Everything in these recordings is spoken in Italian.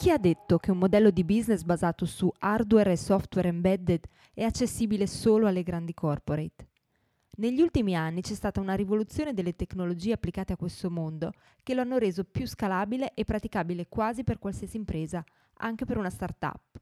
Chi ha detto che un modello di business basato su hardware e software embedded è accessibile solo alle grandi corporate? Negli ultimi anni c'è stata una rivoluzione delle tecnologie applicate a questo mondo che lo hanno reso più scalabile e praticabile quasi per qualsiasi impresa, anche per una startup.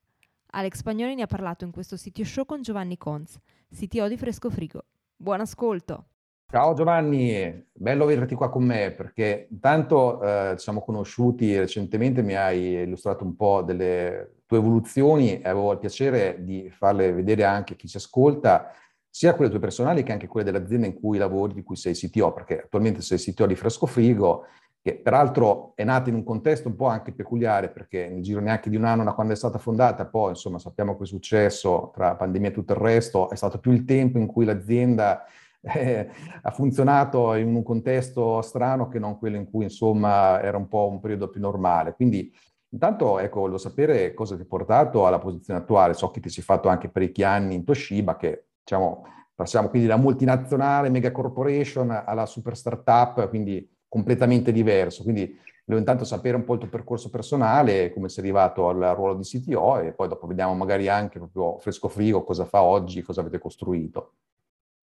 Alex Spagnoli ne ha parlato in questo sito show con Giovanni Conz, CTO di Fresco Frigo. Buon ascolto! Ciao Giovanni, bello averti qua con me perché intanto eh, ci siamo conosciuti recentemente, mi hai illustrato un po' delle tue evoluzioni e avevo il piacere di farle vedere anche chi ci ascolta, sia quelle tue personali che anche quelle dell'azienda in cui lavori, di cui sei CTO, perché attualmente sei CTO di Fresco Frigo, che peraltro è nata in un contesto un po' anche peculiare perché nel giro neanche di un anno da quando è stata fondata, poi insomma sappiamo che è successo tra pandemia e tutto il resto, è stato più il tempo in cui l'azienda eh, ha funzionato in un contesto strano che non quello in cui insomma era un po' un periodo più normale. Quindi intanto ecco, volevo sapere cosa ti ha portato alla posizione attuale. So che ti sei fatto anche parecchi anni in Toshiba, che diciamo passiamo quindi da multinazionale, mega corporation alla super startup, quindi completamente diverso. Quindi volevo intanto sapere un po' il tuo percorso personale, come sei arrivato al ruolo di CTO e poi dopo vediamo magari anche proprio fresco frigo cosa fa oggi, cosa avete costruito.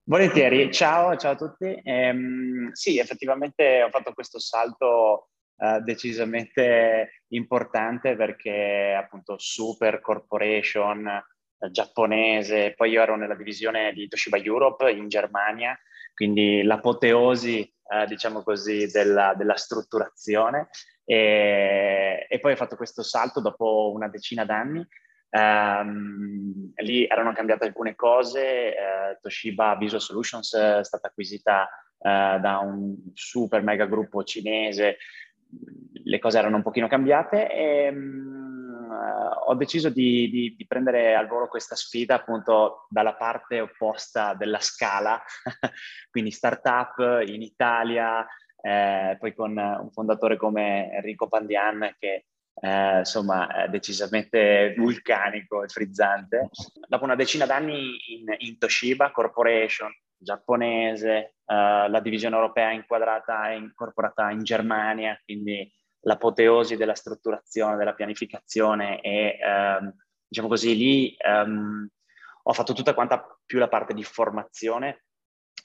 Volentieri, ciao, ciao a tutti. Ehm, sì, effettivamente ho fatto questo salto eh, decisamente importante perché appunto super corporation eh, giapponese, poi io ero nella divisione di Toshiba Europe in Germania, quindi l'apoteosi, eh, diciamo così, della, della strutturazione e, e, poi ho fatto questo salto dopo una decina d'anni Um, lì erano cambiate alcune cose, uh, Toshiba Visual Solutions è stata acquisita uh, da un super mega gruppo cinese, le cose erano un pochino cambiate e um, uh, ho deciso di, di, di, prendere al volo questa sfida appunto dalla parte opposta della scala, quindi startup in Italia, eh, poi con un fondatore come Enrico Pandian che eh, insomma decisamente vulcanico e frizzante. Dopo una decina d'anni in, in Toshiba Corporation, giapponese, eh, la divisione europea inquadrata e incorporata in Germania, quindi l'apoteosi della strutturazione, della pianificazione e ehm, diciamo così lì ehm, ho fatto tutta quanta più la parte di formazione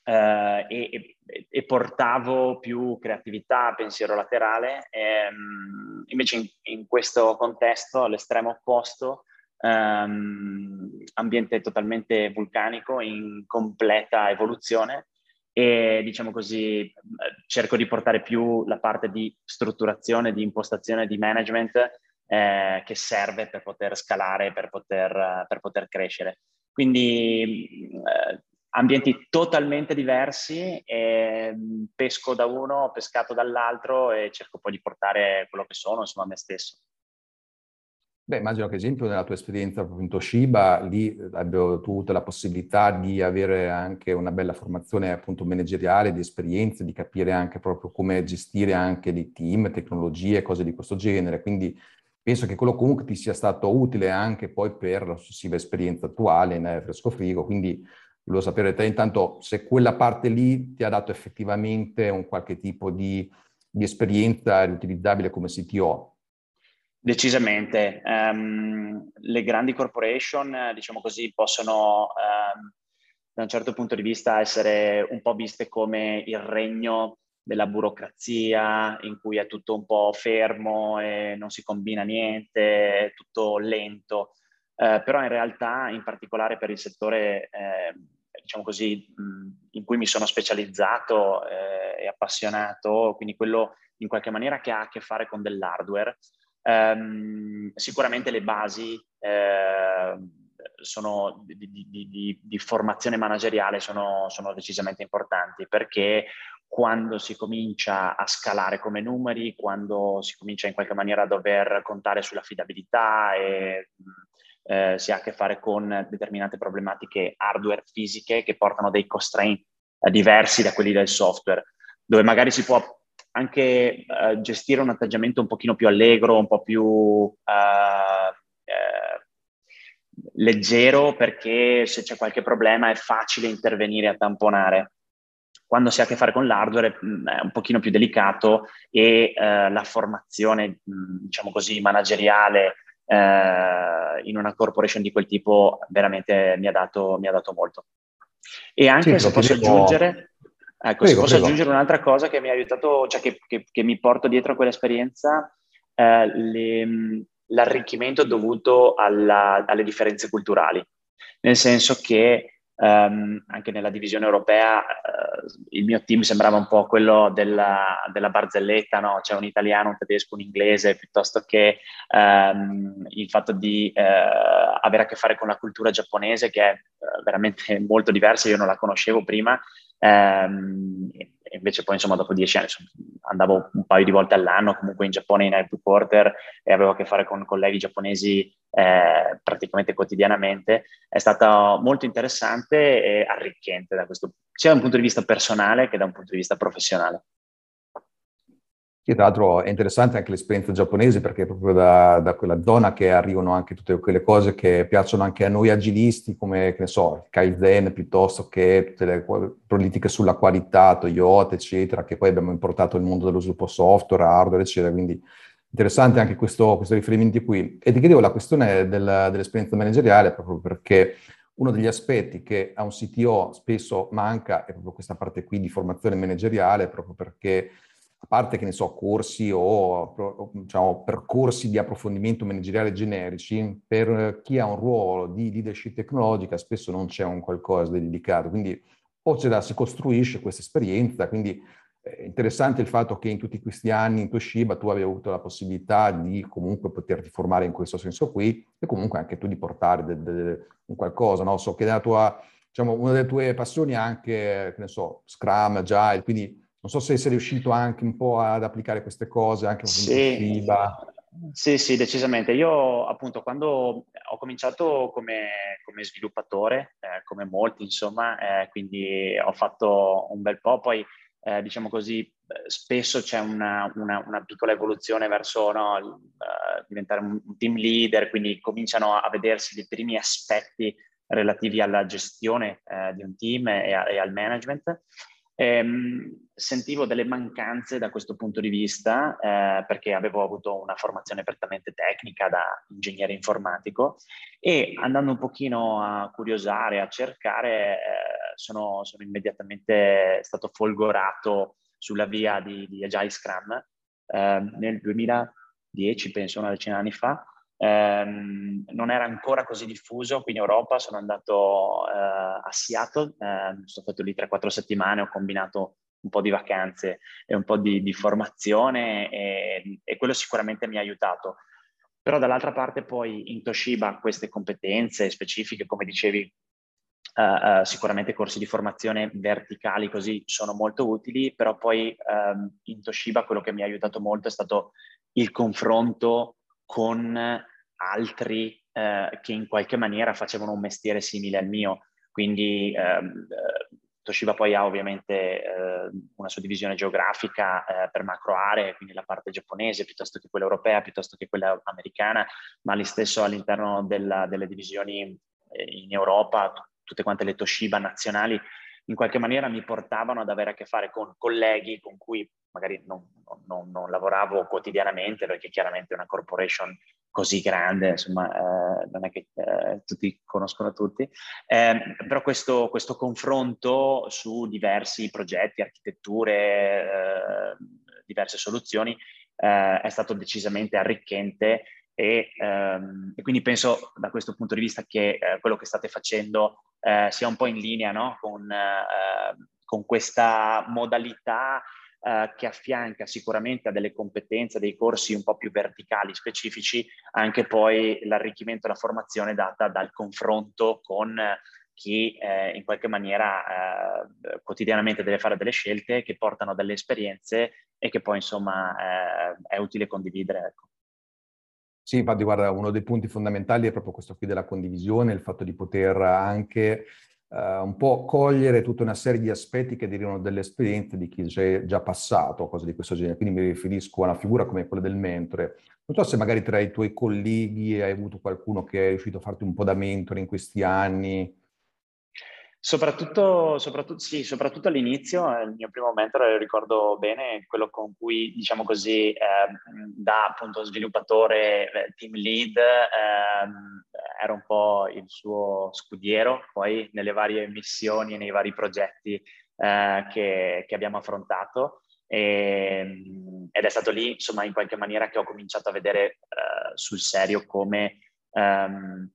eh, e, e, portavo più creatività, pensiero laterale. E, ehm, invece in, in, questo contesto, all'estremo opposto, ehm, ambiente totalmente vulcanico in completa evoluzione e diciamo così cerco di portare più la parte di strutturazione, di impostazione, di management eh, che serve per poter scalare, per poter, per poter crescere. Quindi eh, ambienti totalmente diversi, e mm, pesco da uno, pescato dall'altro e cerco poi di portare quello che sono, insomma, a me stesso. Beh, immagino che, ad esempio, nella tua esperienza proprio in Toshiba, lì abbiamo avuto la possibilità di avere anche una bella formazione appunto manageriale, di esperienze, di capire anche proprio come gestire anche dei team, tecnologie, cose di questo genere. Quindi penso che quello comunque ti sia stato utile anche poi per la successiva esperienza attuale in Fresco Frigo. Quindi Volevo sapere te intanto se quella parte lì ti ha dato effettivamente un qualche tipo di, di esperienza riutilizzabile come CTO. Decisamente. Um, le grandi corporation, diciamo così, possono um, da un certo punto di vista essere un po' viste come il regno della burocrazia in cui è tutto un po' fermo e non si combina niente, è tutto lento. Eh, però in realtà, in particolare per il settore, eh, diciamo così, in cui mi sono specializzato eh, e appassionato, quindi quello in qualche maniera che ha a che fare con dell'hardware, ehm, sicuramente le basi eh, sono di, di, di, di, formazione manageriale sono, sono decisamente importanti perché quando si comincia a scalare come numeri, quando si comincia in qualche maniera a dover contare sull'affidabilità e eh, si ha a che fare con determinate problematiche hardware fisiche che portano dei constraint eh, diversi da quelli del software, dove magari si può anche eh, gestire un atteggiamento un pochino più allegro, un po' più eh, eh, leggero perché se c'è qualche problema è facile intervenire a tamponare. Quando si ha a che fare con l'hardware mm, è un pochino più delicato e eh, la formazione, mm, diciamo così, manageriale eh, in una corporation di quel tipo veramente mi ha dato, mi ha dato molto. E anche sì, se posso aggiungere, ecco, prego, se posso prego. aggiungere un'altra cosa che mi ha aiutato, cioè che, che, che mi porto dietro a quell'esperienza, eh, le, l'arricchimento dovuto alla, alle differenze culturali, nel senso che Um, anche nella divisione europea uh, il mio team sembrava un po' quello della, della barzelletta, no? c'è un italiano, un tedesco, un inglese, piuttosto che um, il fatto di uh, avere a che fare con la cultura giapponese che è uh, veramente molto diversa, io non la conoscevo prima, um, invece poi insomma dopo dieci anni andavo un paio di volte all'anno comunque in Giappone in headquarter e avevo a che fare con colleghi giapponesi eh, praticamente quotidianamente, è stato molto interessante e arricchente da questo, sia da un punto di vista personale che da un punto di vista professionale. Sì, tra l'altro è interessante anche l'esperienza giapponese perché proprio da, da, quella zona che arrivano anche tutte quelle cose che piacciono anche a noi agilisti come, che ne so, Kaizen piuttosto che tutte le politiche sulla qualità, Toyota, eccetera, che poi abbiamo importato nel mondo dello sviluppo software, hardware, eccetera. Quindi interessante anche questo, questo riferimento qui. E ti chiedevo la questione del, dell'esperienza manageriale proprio perché uno degli aspetti che a un CTO spesso manca è proprio questa parte qui di formazione manageriale, proprio perché a parte che ne so, corsi o diciamo, percorsi di approfondimento manageriale generici, per chi ha un ruolo di leadership tecnologica spesso non c'è un qualcosa di dedicato, quindi o ce la si costruisce questa esperienza, quindi è interessante il fatto che in tutti questi anni in Toshiba tu avevi avuto la possibilità di comunque poterti formare in questo senso qui e comunque anche tu di portare de, de, un qualcosa, no? So che tua, diciamo, una delle tue passioni è anche, che ne so, Scrum, Agile, quindi non so se sei riuscito anche un po' ad applicare queste cose anche con sì. Sì, sì, decisamente. Io appunto quando ho cominciato come, come sviluppatore, eh, come molti insomma, eh, quindi ho fatto un bel po', poi eh, diciamo così, spesso c'è una, una, una piccola evoluzione verso no, uh, diventare un, un team leader, quindi cominciano a vedersi i primi aspetti relativi alla gestione eh, di un team e, a, e al management. Ehm, sentivo delle mancanze da questo punto di vista eh, perché avevo avuto una formazione prettamente tecnica da ingegnere informatico e andando un pochino a curiosare, a cercare, eh, sono, sono, immediatamente stato folgorato sulla via di, di Agile Scrum eh, nel 2010, penso una decina di anni fa, ehm, non era ancora così diffuso qui in Europa, sono andato eh, a Seattle, eh, sono stato lì 3-4 settimane, ho combinato un po' di vacanze e un po' di, di formazione e, e, quello sicuramente mi ha aiutato. Però dall'altra parte poi in Toshiba queste competenze specifiche, come dicevi, uh, uh, sicuramente corsi di formazione verticali così sono molto utili, però poi uh, in Toshiba quello che mi ha aiutato molto è stato il confronto con altri eh, che in qualche maniera facevano un mestiere simile al mio. Quindi ehm, eh, Toshiba poi ha ovviamente eh, una suddivisione geografica eh, per macro aree, quindi la parte giapponese piuttosto che quella europea, piuttosto che quella americana, ma lì stesso all'interno della, delle divisioni eh, in Europa, t- tutte quante le Toshiba nazionali in qualche maniera mi portavano ad avere a che fare con colleghi con cui magari non, non, non lavoravo quotidianamente, perché chiaramente una corporation così grande, insomma, eh, non è che eh, tutti conoscono tutti, eh, però questo, questo, confronto su diversi progetti, architetture, eh, diverse soluzioni eh, è stato decisamente arricchente e, ehm, e, quindi penso da questo punto di vista che eh, quello che state facendo sia un po' in linea no? con, con, questa modalità eh, che affianca sicuramente a delle competenze, dei corsi un po' più verticali, specifici, anche poi l'arricchimento e la formazione data dal confronto con chi eh, in qualche maniera eh, quotidianamente deve fare delle scelte che portano delle esperienze e che poi insomma è utile condividere. Ecco. Sì, infatti, guarda, uno dei punti fondamentali è proprio questo qui della condivisione, il fatto di poter anche uh, un po' cogliere tutta una serie di aspetti che derivano dalle esperienze di chi c'è già passato, cose di questo genere. Quindi mi riferisco a una figura come quella del mentore. Non so se magari tra i tuoi colleghi hai avuto qualcuno che è riuscito a farti un po' da mentore in questi anni. Soprattutto, soprattutto, sì, soprattutto all'inizio, eh, il mio primo mentore, lo ricordo bene, quello con cui, diciamo così, eh, da appunto sviluppatore, eh, team lead, eh, era un po' il suo scudiero, poi nelle varie missioni nei vari progetti eh, che, che, abbiamo affrontato. E, ehm, ed è stato lì, insomma, in qualche maniera che ho cominciato a vedere eh, sul serio come... Um,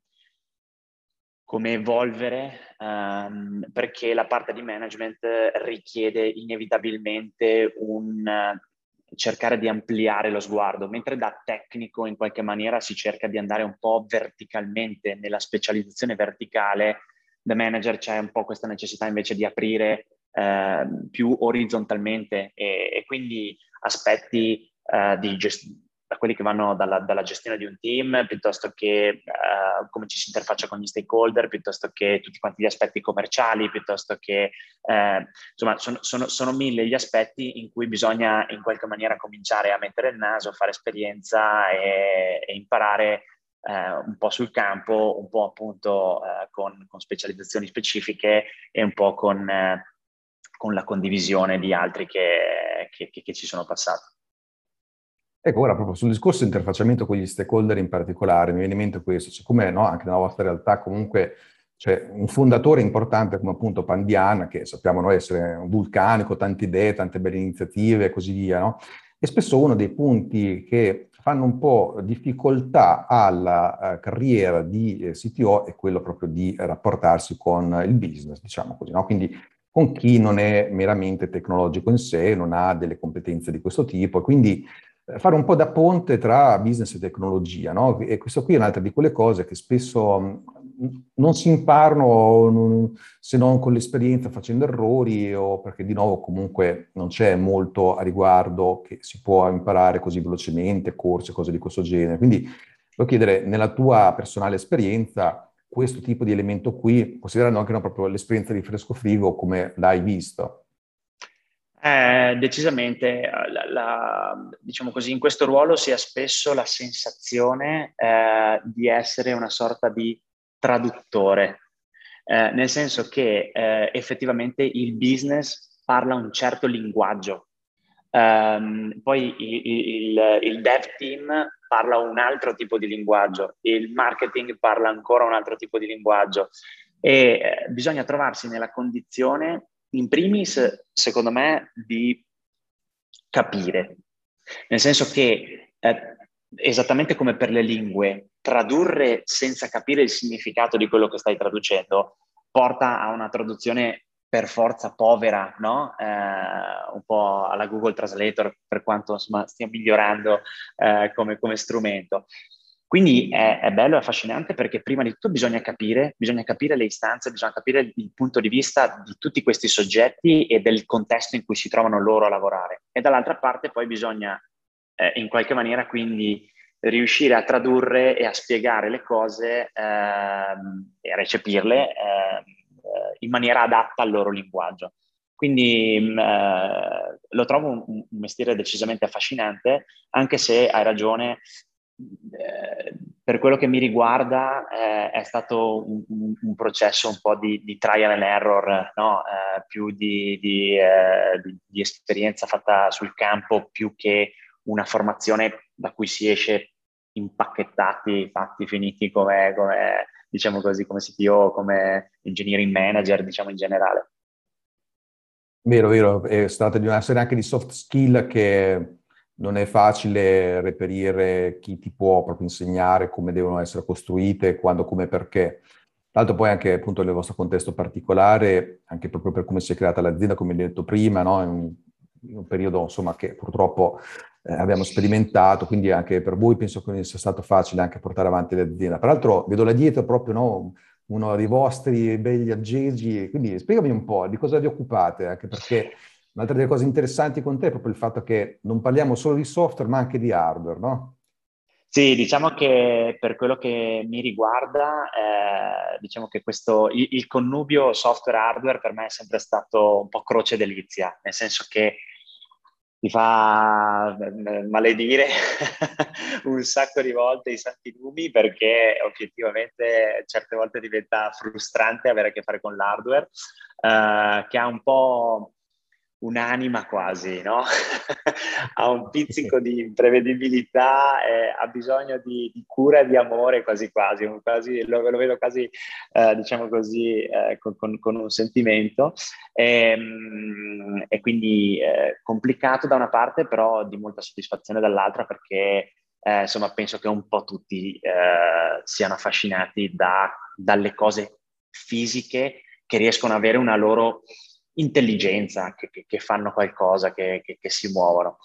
come evolvere, um, perché la parte di management richiede inevitabilmente un uh, cercare di ampliare lo sguardo, mentre da tecnico in qualche maniera si cerca di andare un po' verticalmente nella specializzazione verticale, da manager c'è un po' questa necessità invece di aprire uh, più orizzontalmente e, e quindi aspetti uh, di gestione da quelli che vanno dalla, dalla, gestione di un team, piuttosto che uh, come ci si interfaccia con gli stakeholder, piuttosto che tutti quanti gli aspetti commerciali, piuttosto che, uh, insomma, sono, sono, sono, mille gli aspetti in cui bisogna in qualche maniera cominciare a mettere il naso, fare esperienza e, e imparare uh, un po' sul campo, un po' appunto con, con, specializzazioni specifiche e un po' con, con la condivisione di altri che, che, che ci sono passati. Ecco, ora proprio sul discorso di interfacciamento con gli stakeholder in particolare, mi viene in mente questo, siccome no, anche nella vostra realtà comunque c'è un fondatore importante come appunto Pandiana, che sappiamo noi essere un vulcanico, tante idee, tante belle iniziative e così via, no? E spesso uno dei punti che fanno un po' difficoltà alla uh, carriera di eh, CTO è quello proprio di rapportarsi con il business, diciamo così, no? Quindi con chi non è meramente tecnologico in sé, non ha delle competenze di questo tipo quindi fare un po' da ponte tra business e tecnologia, no? E questo qui è un'altra di quelle cose che spesso mm, non si imparano se non con l'esperienza facendo errori o perché di nuovo comunque non c'è molto a riguardo che si può imparare così velocemente, corsi, cose di questo genere. Quindi voglio chiedere, nella tua personale esperienza, questo tipo di elemento qui, considerando anche no, proprio l'esperienza di fresco frigo, come l'hai visto? Eh, decisamente, eh, la, la, diciamo così, in questo ruolo si ha spesso la sensazione eh, di essere una sorta di traduttore, eh, nel senso che eh, effettivamente il business parla un certo linguaggio, um, poi il, il, il dev team parla un altro tipo di linguaggio, il marketing parla ancora un altro tipo di linguaggio. E eh, bisogna trovarsi nella condizione in primis, secondo me, di capire, nel senso che eh, esattamente come per le lingue, tradurre senza capire il significato di quello che stai traducendo porta a una traduzione per forza povera, no? Eh, un po' alla Google Translator, per quanto insomma, stia migliorando eh, come, come strumento. Quindi è, è, bello, è affascinante perché prima di tutto bisogna capire, bisogna capire le istanze, bisogna capire il punto di vista di tutti questi soggetti e del contesto in cui si trovano loro a lavorare. E dall'altra parte poi bisogna eh, in qualche maniera quindi riuscire a tradurre e a spiegare le cose eh, e a recepirle eh, in maniera adatta al loro linguaggio. Quindi mh, mm, eh, lo trovo un, un, mestiere decisamente affascinante, anche se hai ragione, eh, per quello che mi riguarda eh, è stato un, un, processo un po' di, di trial and error, no? eh, più di, di, eh, di, esperienza fatta sul campo più che una formazione da cui si esce impacchettati, fatti, finiti come, come diciamo così, come CTO, come engineering manager, diciamo in generale. Vero, vero, è stata di una serie anche di soft skill che non è facile reperire chi ti può proprio insegnare come devono essere costruite, quando, come, perché. Tra l'altro poi anche appunto nel vostro contesto particolare, anche proprio per come si è creata l'azienda, come detto prima, no? in, un, in, un, periodo insomma che purtroppo eh, abbiamo sperimentato, quindi anche per voi penso che sia stato facile anche portare avanti l'azienda. Peraltro vedo là dietro proprio no, uno dei vostri begli aggeggi, quindi spiegami un po' di cosa vi occupate, anche perché Un'altra delle cose interessanti con te è proprio il fatto che non parliamo solo di software, ma anche di hardware, no? Sì, diciamo che per quello che mi riguarda, eh, diciamo che questo, il, il connubio software-hardware per me è sempre stato un po' croce delizia, nel senso che ti fa maledire un sacco di volte i santi nubi perché obiettivamente certe volte diventa frustrante avere a che fare con l'hardware, eh, che ha un po' un'anima quasi, no? ha un pizzico di imprevedibilità, eh, ha bisogno di, di, cura e di amore quasi quasi, quasi lo, lo, vedo quasi, eh, diciamo così, eh, con, con, con, un sentimento. E, ehm, e quindi eh, complicato da una parte, però di molta soddisfazione dall'altra perché eh, insomma penso che un po' tutti eh, siano affascinati da, dalle cose fisiche che riescono ad avere una loro intelligenza, che, che, che fanno qualcosa, che, che si muovono.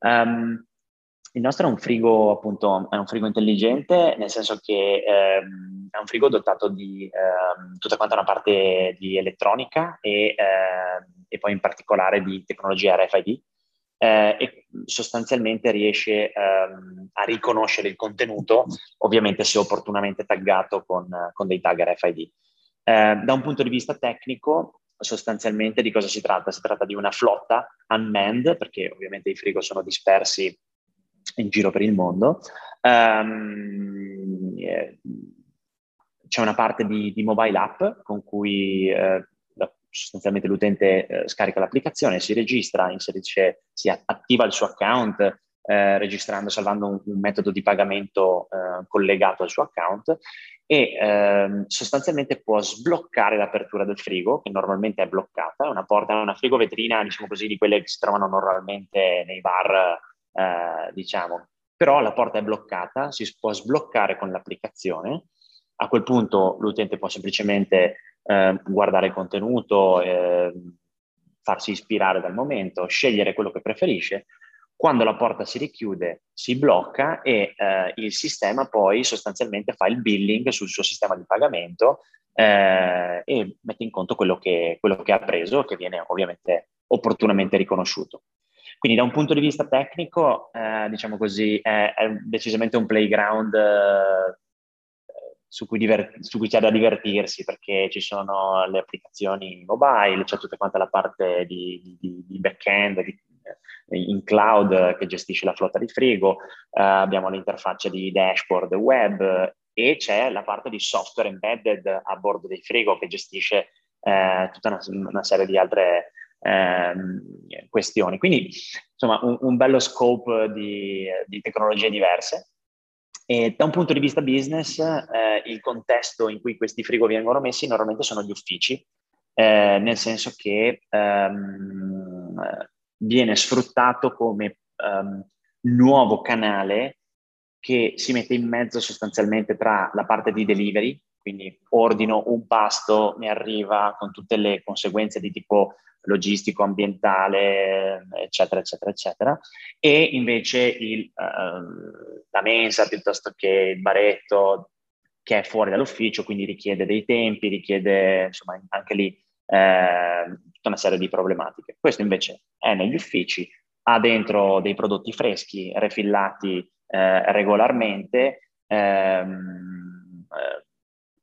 Um, il nostro è un frigo, appunto, è un frigo intelligente, nel senso che ehm, è un frigo dotato di ehm, tutta quanta una parte di elettronica e, ehm, e poi in particolare di tecnologia RFID eh, e sostanzialmente riesce ehm, a riconoscere il contenuto, ovviamente se opportunamente taggato con, con dei tag RFID. Eh, da un punto di vista tecnico, sostanzialmente di cosa si tratta? Si tratta di una flotta unmanned, perché ovviamente i frigo sono dispersi in giro per il mondo. Um, c'è una parte di, di, mobile app con cui eh, sostanzialmente l'utente eh, scarica l'applicazione, si registra, inserisce, si attiva il suo account, eh, registrando, salvando un, un, metodo di pagamento eh, collegato al suo account e ehm, sostanzialmente può sbloccare l'apertura del frigo, che normalmente è bloccata, una porta, una frigovetrina, diciamo così, di quelle che si trovano normalmente nei bar, eh, diciamo. Però la porta è bloccata, si può sbloccare con l'applicazione. A quel punto l'utente può semplicemente eh, guardare il contenuto, eh, farsi ispirare dal momento, scegliere quello che preferisce quando la porta si richiude, si blocca e eh, il sistema poi sostanzialmente fa il billing sul suo sistema di pagamento eh, e mette in conto quello che, quello che ha preso, che viene ovviamente opportunamente riconosciuto. Quindi da un punto di vista tecnico, eh, diciamo così, è, è, decisamente un playground eh, su, cui diver- su cui c'è da divertirsi perché ci sono le applicazioni mobile, c'è tutta quanta la parte di, di, di back-end, di, in cloud che gestisce la flotta di frigo, eh, abbiamo l'interfaccia di dashboard web e c'è la parte di software embedded a bordo dei frigo che gestisce eh, tutta una, una, serie di altre eh, questioni. Quindi insomma un, un bello scope di, di, tecnologie diverse. E da un punto di vista business, eh, il contesto in cui questi frigo vengono messi normalmente sono gli uffici, eh, nel senso che ehm, viene sfruttato come um, nuovo canale che si mette in mezzo sostanzialmente tra la parte di delivery, quindi ordino un pasto, mi arriva con tutte le conseguenze di tipo logistico, ambientale, eccetera, eccetera, eccetera, e invece il, uh, la mensa piuttosto che il baretto che è fuori dall'ufficio, quindi richiede dei tempi, richiede insomma anche lì eh, tutta una serie di problematiche. Questo invece è negli uffici, ha dentro dei prodotti freschi, refillati eh, regolarmente, ehm, eh,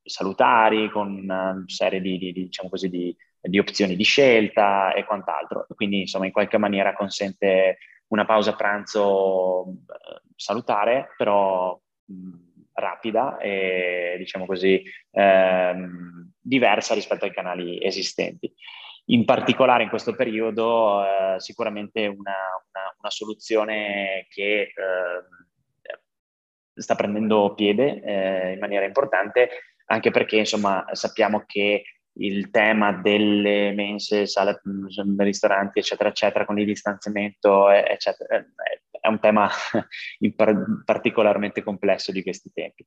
salutari, con una serie di, di, diciamo così, di, di, opzioni di scelta e quant'altro. Quindi, insomma, in qualche maniera consente una pausa pranzo eh, salutare, però mh, rapida e, diciamo così, ehm, diversa rispetto ai canali esistenti. In particolare in questo periodo eh, sicuramente una, una, una, soluzione che eh, sta prendendo piede eh, in maniera importante, anche perché insomma sappiamo che il tema delle mense, sale, ristoranti, eccetera, eccetera, con il distanziamento, eccetera, è un tema particolarmente complesso di questi tempi.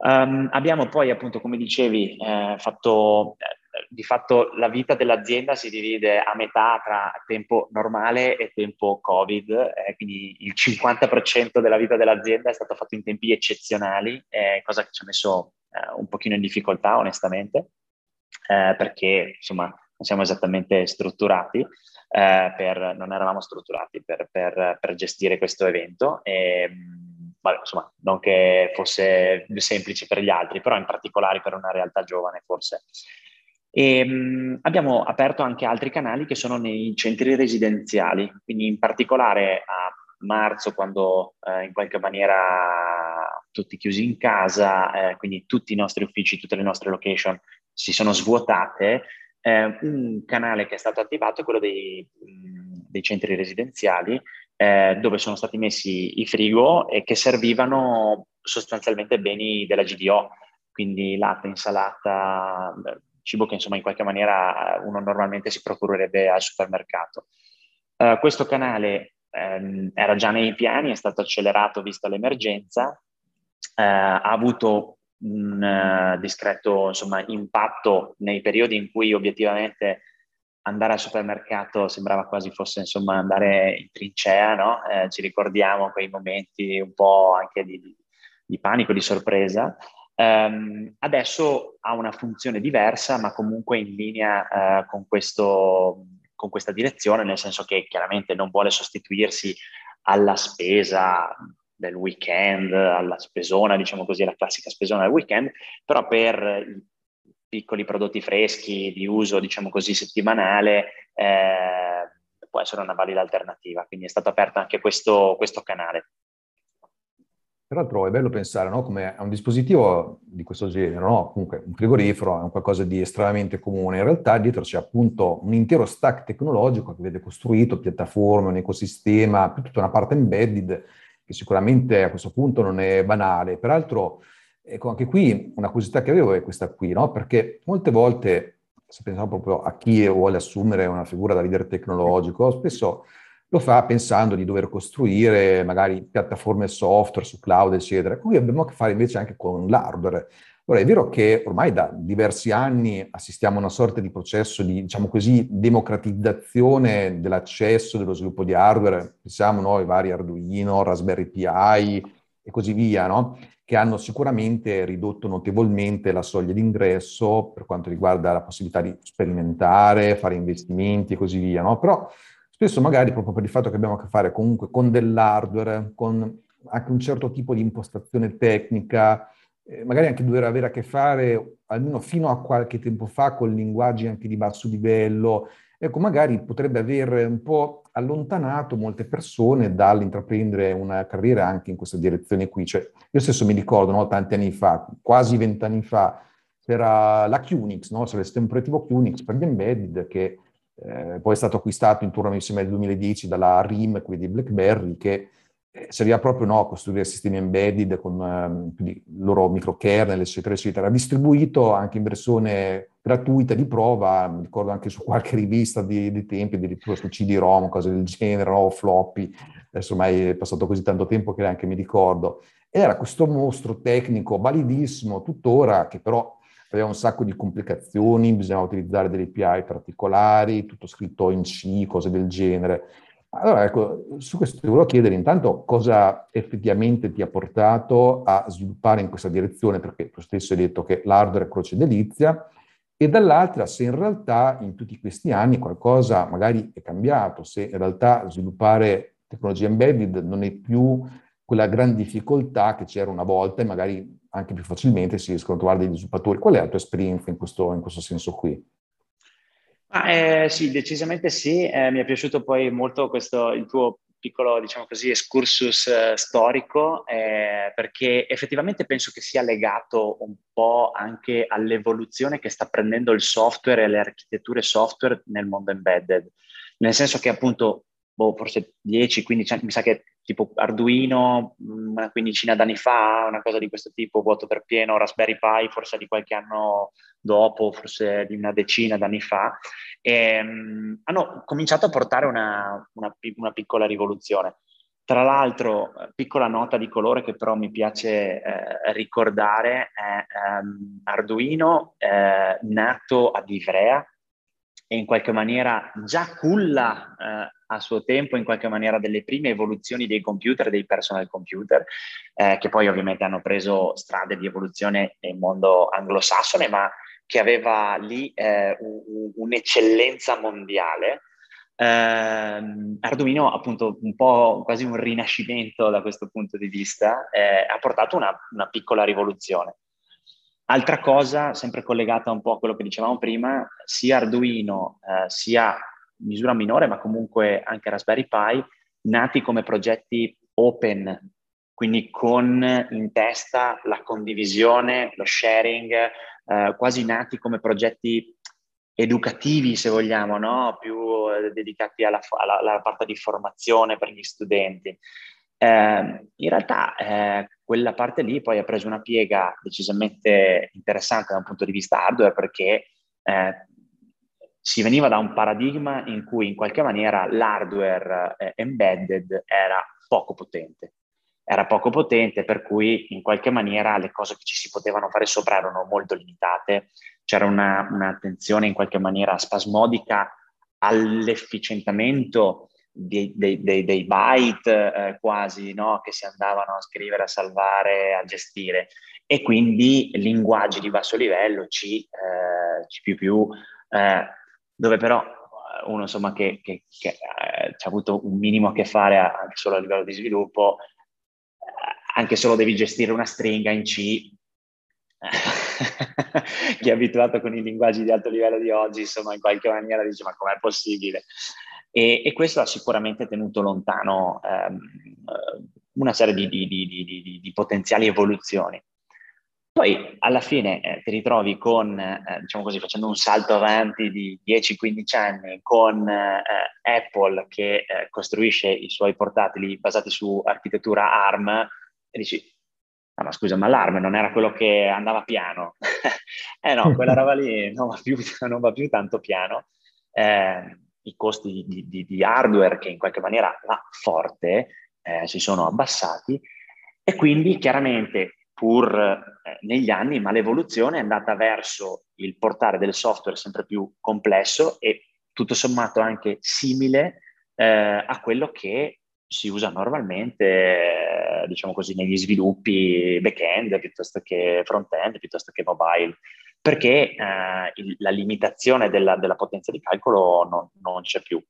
Um, abbiamo poi, appunto, come dicevi, eh, fatto, eh, di fatto la vita dell'azienda si divide a metà tra tempo normale e tempo Covid, eh, quindi il 50% della vita dell'azienda è stato fatto in tempi eccezionali, eh, cosa che ci ha messo eh, un pochino in difficoltà, onestamente, eh, perché insomma non siamo esattamente strutturati per, non eravamo strutturati per, per, per, gestire questo evento. E, vabbè, insomma, non che fosse semplice per gli altri, però in particolare per una realtà giovane forse. E, mh, abbiamo aperto anche altri canali che sono nei centri residenziali, quindi in particolare a marzo quando eh, in qualche maniera tutti chiusi in casa, eh, quindi tutti i nostri uffici, tutte le nostre location si sono svuotate, eh, un canale che è stato attivato è quello dei, dei centri residenziali eh, dove sono stati messi i frigo e che servivano sostanzialmente beni della GDO, quindi latte, insalata, cibo che insomma in qualche maniera uno normalmente si procurerebbe al supermercato. Uh, questo canale ehm, era già nei piani, è stato accelerato vista l'emergenza, eh, ha avuto un uh, discreto insomma, impatto nei periodi in cui obiettivamente andare al supermercato sembrava quasi fosse insomma andare in trincea, no? eh, ci ricordiamo quei momenti un po' anche di, di panico, di sorpresa. Um, adesso ha una funzione diversa, ma comunque in linea uh, con, questo, con questa direzione, nel senso che chiaramente non vuole sostituirsi alla spesa del weekend, alla spesona, diciamo così, la classica spesona del weekend, però per i piccoli prodotti freschi di uso, diciamo così, settimanale, eh, può essere una valida alternativa. Quindi è stato aperto anche questo, questo canale. Peraltro è bello pensare no? come a un dispositivo di questo genere, no? comunque un frigorifero è un qualcosa di estremamente comune, in realtà dietro c'è appunto un intero stack tecnologico che vede costruito piattaforme, un ecosistema, tutta una parte embedded che sicuramente a questo punto non è banale. Peraltro, ecco, anche qui una curiosità che avevo è questa qui, no? perché molte volte, se pensiamo proprio a chi vuole assumere una figura da leader tecnologico, spesso lo fa pensando di dover costruire magari piattaforme software su cloud, eccetera. Qui abbiamo a che fare invece anche con l'hardware. Ora, è vero che ormai da diversi anni assistiamo a una sorta di processo di, diciamo così, democratizzazione dell'accesso dello sviluppo di hardware, pensiamo noi, vari Arduino, Raspberry Pi e così via, no? che hanno sicuramente ridotto notevolmente la soglia d'ingresso per quanto riguarda la possibilità di sperimentare, fare investimenti e così via, no? Però Spesso magari proprio per il fatto che abbiamo a che fare comunque con dell'hardware, con anche un certo tipo di impostazione tecnica, eh, magari anche dover avere a che fare, almeno fino a qualche tempo fa, con linguaggi anche di basso livello, ecco, magari potrebbe aver un po' allontanato molte persone dall'intraprendere una carriera anche in questa direzione qui. Cioè, io stesso mi ricordo, no, tanti anni fa, quasi vent'anni fa, c'era la QNX, no? c'era sistema operativo QNX per gli embedded che eh, poi è stato acquistato intorno nel 2010 dalla RIM, quindi BlackBerry, che eh, serviva proprio no, a costruire sistemi embedded con eh, il loro microkernel, eccetera, eccetera. Distribuito anche in versione gratuita di prova, mi ricordo anche su qualche rivista di, di tempi, addirittura su CD-ROM, cose del genere, o floppy. Adesso ormai è passato così tanto tempo che neanche mi ricordo. Era questo mostro tecnico validissimo tuttora, che però aveva un sacco di complicazioni, bisognava utilizzare delle API particolari, tutto scritto in C, cose del genere. Allora, ecco, su questo ti volevo chiedere intanto cosa effettivamente ti ha portato a sviluppare in questa direzione, perché tu stesso hai detto che l'hardware è croce delizia, e dall'altra se in realtà in tutti questi anni qualcosa magari è cambiato, se in realtà sviluppare tecnologie embedded non è più quella gran difficoltà che c'era una volta e magari anche più facilmente si riescono a trovare degli sviluppatori. Qual è la tua esperienza in questo, in questo senso qui? Ah, eh, sì, decisamente sì. Eh, mi è piaciuto poi molto questo, il tuo piccolo, diciamo così, excursus eh, storico, eh, perché effettivamente penso che sia legato un po' anche all'evoluzione che sta prendendo il software e le architetture software nel mondo embedded. Nel senso che appunto, boh, forse 10-15 anni, mi sa che tipo Arduino una quindicina d'anni fa, una cosa di questo tipo, vuoto per pieno, Raspberry Pi forse di qualche anno dopo, forse di una decina d'anni fa, e, um, hanno cominciato a portare una, una, una, piccola rivoluzione. Tra l'altro, piccola nota di colore che però mi piace eh, ricordare, è um, Arduino eh, nato ad Ivrea, e in qualche maniera già culla eh, a suo tempo in qualche maniera delle prime evoluzioni dei computer, dei personal computer, eh, che poi ovviamente hanno preso strade di evoluzione nel mondo anglosassone, ma che aveva lì eh, un, un'eccellenza mondiale. Uh, Arduino, appunto, un po' quasi un rinascimento da questo punto di vista, eh, ha portato una, una, piccola rivoluzione. Altra cosa, sempre collegata un po' a quello che dicevamo prima, sia Arduino, eh, sia misura minore, ma comunque anche Raspberry Pi, nati come progetti open, quindi con in testa la condivisione, lo sharing, eh, quasi nati come progetti educativi, se vogliamo, no? più eh, dedicati alla, alla, alla, parte di formazione per gli studenti. Eh, in realtà eh, quella parte lì poi ha preso una piega decisamente interessante da un punto di vista hardware perché eh, si veniva da un paradigma in cui in qualche maniera l'hardware eh, embedded era poco potente. Era poco potente per cui in qualche maniera le cose che ci si potevano fare sopra erano molto limitate c'era una, un'attenzione in qualche maniera spasmodica all'efficientamento dei, dei, dei, dei byte eh, quasi no? che si andavano a scrivere, a salvare, a gestire e quindi linguaggi di basso livello, C, eh, C++, eh, dove però uno insomma che, che, che eh, ci ha avuto un minimo a che fare anche solo a livello di sviluppo, eh, anche solo devi gestire una stringa in C, chi è abituato con i linguaggi di alto livello di oggi, insomma, in qualche maniera dice ma com'è possibile? E, e questo ha sicuramente tenuto lontano ehm, una serie di, di, di, di, potenziali evoluzioni. Poi alla fine eh, ti ritrovi con, eh, diciamo così, facendo un salto avanti di 10-15 anni con eh, Apple che eh, costruisce i suoi portatili basati su architettura ARM e dici Ah, ma scusa, ma l'allarme non era quello che andava piano? eh no, quella roba lì non va più, non va più tanto piano. Eh, I costi di, di, di, hardware che in qualche maniera va forte eh, si sono abbassati e quindi chiaramente pur eh, negli anni, ma l'evoluzione è andata verso il portare del software sempre più complesso e tutto sommato anche simile eh, a quello che si usa normalmente, diciamo così, negli sviluppi back-end piuttosto che front-end, piuttosto che mobile, perché eh, il, la limitazione della, della, potenza di calcolo non, non, c'è più.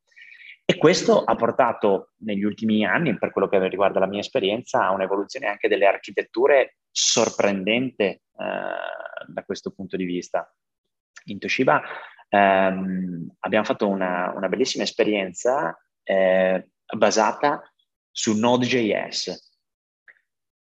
E questo ha portato negli ultimi anni, per quello che riguarda la mia esperienza, a un'evoluzione anche delle architetture sorprendente eh, da questo punto di vista. In Toshiba ehm, abbiamo fatto una, una bellissima esperienza eh, basata su Node.js,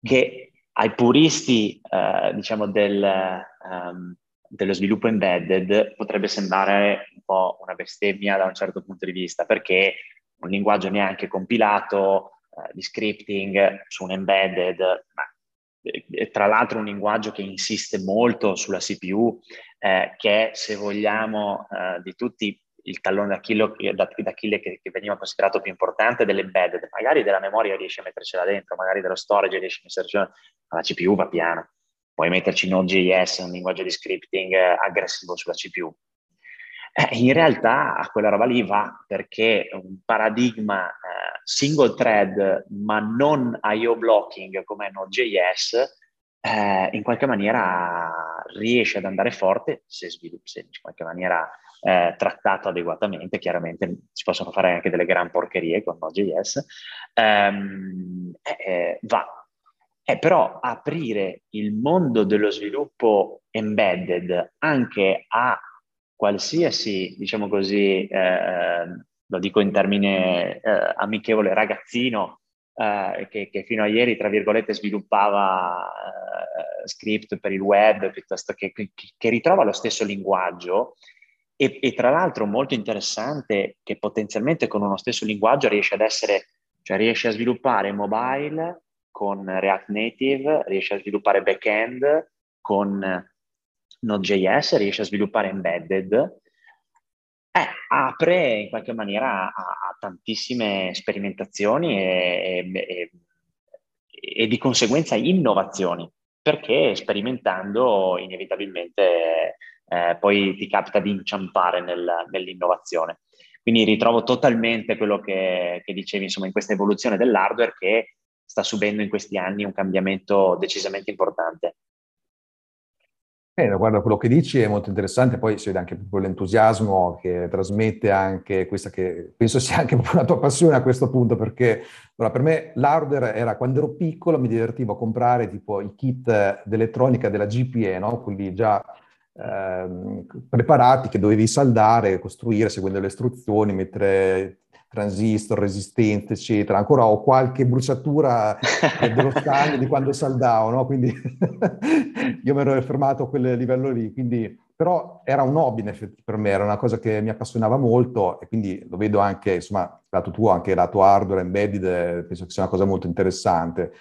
che ai puristi, uh, diciamo, del, um, dello sviluppo embedded potrebbe sembrare un po' una bestemmia da un certo punto di vista, perché un linguaggio neanche compilato uh, di scripting su un embedded, ma eh, tra l'altro un linguaggio che insiste molto sulla CPU, eh, che se vogliamo eh, di tutti il tallone d'Achille, che, che, veniva considerato più importante dell'embedded, magari della memoria riesci a mettercela dentro, magari dello storage riesci a mettercela ma la CPU va piano. Puoi metterci Node.js, un linguaggio di scripting eh, aggressivo sulla CPU. Eh, in realtà a quella roba lì va perché un paradigma eh, single thread ma non IO blocking come Node.js eh, in qualche maniera riesce ad andare forte se, sviluppi, se in qualche maniera eh, trattato adeguatamente, chiaramente si possono fare anche delle gran porcherie con Node.js, ehm, eh, va. Eh, però aprire il mondo dello sviluppo embedded anche a qualsiasi, diciamo così, eh, lo dico in termine eh, amichevole, ragazzino eh, che, che, fino a ieri, tra virgolette, sviluppava eh, script per il web piuttosto che, che, che ritrova lo stesso linguaggio. E, e, tra l'altro molto interessante che potenzialmente con uno stesso linguaggio riesce ad essere, cioè riesce a sviluppare mobile con React Native, riesce a sviluppare backend con Node.js, riesce a sviluppare embedded, eh, apre in qualche maniera a, a tantissime sperimentazioni e, e, e, di conseguenza innovazioni, perché sperimentando inevitabilmente eh, poi ti capita di inciampare nel, nell'innovazione. Quindi ritrovo totalmente quello che, che dicevi, insomma, in questa evoluzione dell'hardware che sta subendo in questi anni un cambiamento decisamente importante. Eh, guarda, quello che dici è molto interessante, poi si vede anche proprio l'entusiasmo che trasmette anche questa che penso sia anche proprio la tua passione a questo punto, perché allora, per me l'hardware era quando ero piccolo mi divertivo a comprare tipo i kit d'elettronica della GPE, no? quelli già eh, preparati che dovevi saldare, costruire seguendo le istruzioni, mettere transistor, resistenze, eccetera. Ancora ho qualche bruciatura dello stagno di quando saldavo, no? Quindi io mi ero fermato a quel livello lì. Quindi, però era un hobby in effetti per me, era una cosa che mi appassionava molto e quindi lo vedo anche, insomma, lato tuo, anche lato hardware embedded, penso che sia una cosa molto interessante.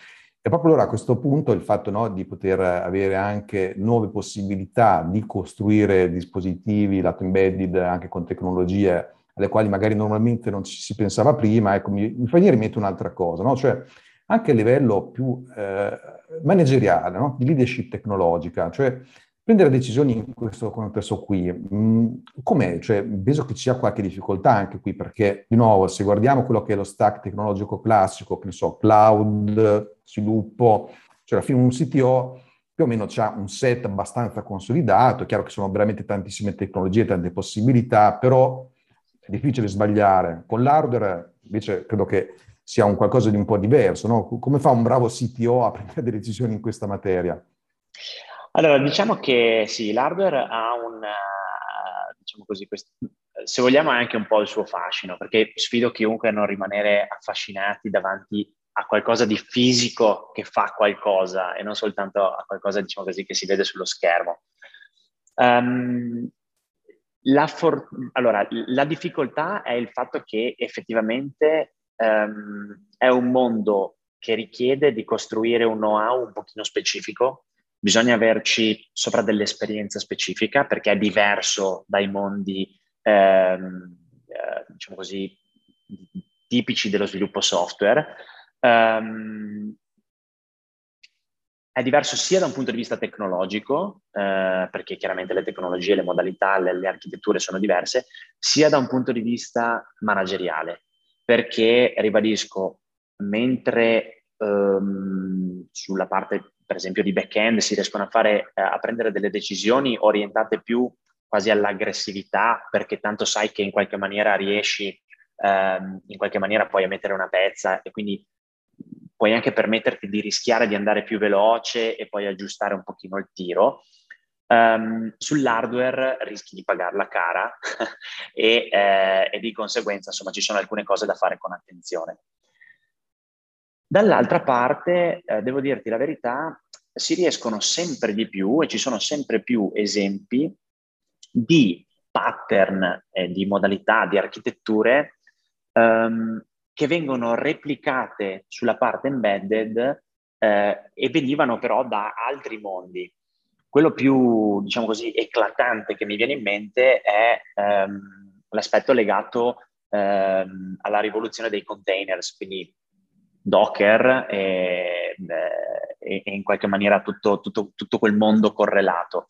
E proprio allora a questo punto il fatto no, di poter avere anche nuove possibilità di costruire dispositivi lato embedded anche con tecnologie alle quali magari normalmente non ci si pensava prima, ecco, mi, mi fa venire in mente un'altra cosa, no? cioè anche a livello più eh, manageriale, no? di leadership tecnologica, cioè prendere decisioni in questo contesto qui, mh, mm, com'è? Cioè, penso che ci sia qualche difficoltà anche qui, perché di nuovo, se guardiamo quello che è lo stack tecnologico classico, che ne so, cloud, sviluppo, cioè alla fine un CTO più o meno ha un set abbastanza consolidato, è chiaro che sono veramente tantissime tecnologie, tante possibilità, però è difficile sbagliare. Con l'hardware invece credo che sia un qualcosa di un po' diverso. No? Come fa un bravo CTO a prendere delle decisioni in questa materia? Allora, diciamo che sì, l'hardware ha un, diciamo così, questo, se vogliamo anche un po' il suo fascino, perché sfido chiunque a non rimanere affascinati davanti a qualcosa di fisico che fa qualcosa e non soltanto a qualcosa, diciamo così, che si vede sullo schermo. Um, la, for- allora, la difficoltà è il fatto che effettivamente um, è un mondo che richiede di costruire un know-how un pochino specifico, bisogna averci sopra dell'esperienza specifica perché è diverso dai mondi, ehm, eh, diciamo così, tipici dello sviluppo software. Um, è diverso sia da un punto di vista tecnologico, eh, perché chiaramente le tecnologie, le modalità, le, le, architetture sono diverse, sia da un punto di vista manageriale, perché, ribadisco, mentre ehm, sulla parte, per esempio, di back-end si riescono a, fare, eh, a prendere delle decisioni orientate più quasi all'aggressività, perché tanto sai che in qualche maniera riesci, ehm, in qualche maniera poi a mettere una pezza e quindi puoi anche permetterti di rischiare di andare più veloce e poi aggiustare un pochino il tiro. Um, sull'hardware rischi di pagarla cara e, eh, e, di conseguenza insomma ci sono alcune cose da fare con attenzione. Dall'altra parte, eh, devo dirti la verità, si riescono sempre di più e ci sono sempre più esempi di pattern, eh, di modalità, di architetture um, che vengono replicate sulla parte embedded eh, e venivano però da altri mondi. Quello più, diciamo così, eclatante che mi viene in mente è ehm, l'aspetto legato ehm, alla rivoluzione dei containers, quindi Docker e, eh, e in qualche maniera tutto, tutto, tutto quel mondo correlato.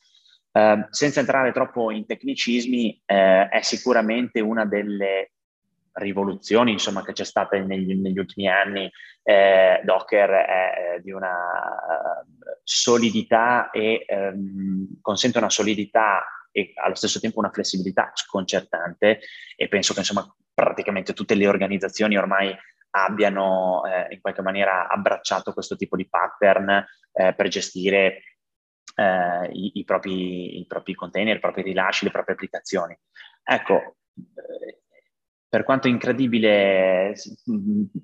Uh, senza entrare troppo in tecnicismi, uh, è sicuramente una delle rivoluzioni insomma, che c'è stata negli, negli ultimi anni, eh, Docker è di una uh, solidità e um, consente una solidità e allo stesso tempo una flessibilità sconcertante e penso che insomma praticamente tutte le organizzazioni ormai abbiano eh, in qualche maniera abbracciato questo tipo di pattern eh, per gestire eh, i, i, propri, i propri container, i propri rilasci, le proprie applicazioni. Ecco, eh, per quanto incredibile